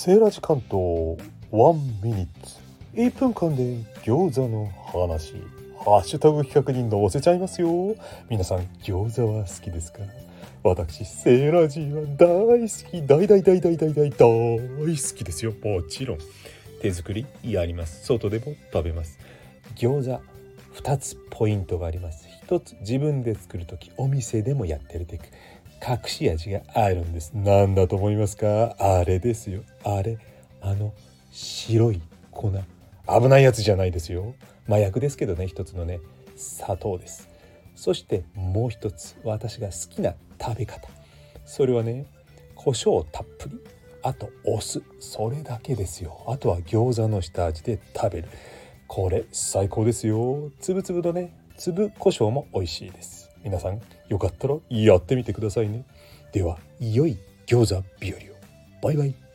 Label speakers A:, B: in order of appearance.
A: セーラジ関東ワンミニッツ。1分間で餃子の話。ハッシュタグ企画に載せちゃいますよ。皆さん餃子は好きですか？私セーラジは大好き。大大大大大大大好きですよ。もちろん。手作りやります。外でも食べます。餃子2つポイントがあります。1つ自分で作る時お店でもやってるテク。隠し味があるんです。何だと思いますか？あれですよ。あれあの白い粉。危ないやつじゃないですよ。麻薬ですけどね一つのね。砂糖です。そしてもう一つ私が好きな食べ方。それはね胡椒たっぷり。あとお酢。それだけですよ。あとは餃子の下味で食べる。これ最高ですよ。つぶつぶのね粒胡椒も美味しいです。皆さんよかったらやってみてくださいね。では良い餃子日和を。バイバイ。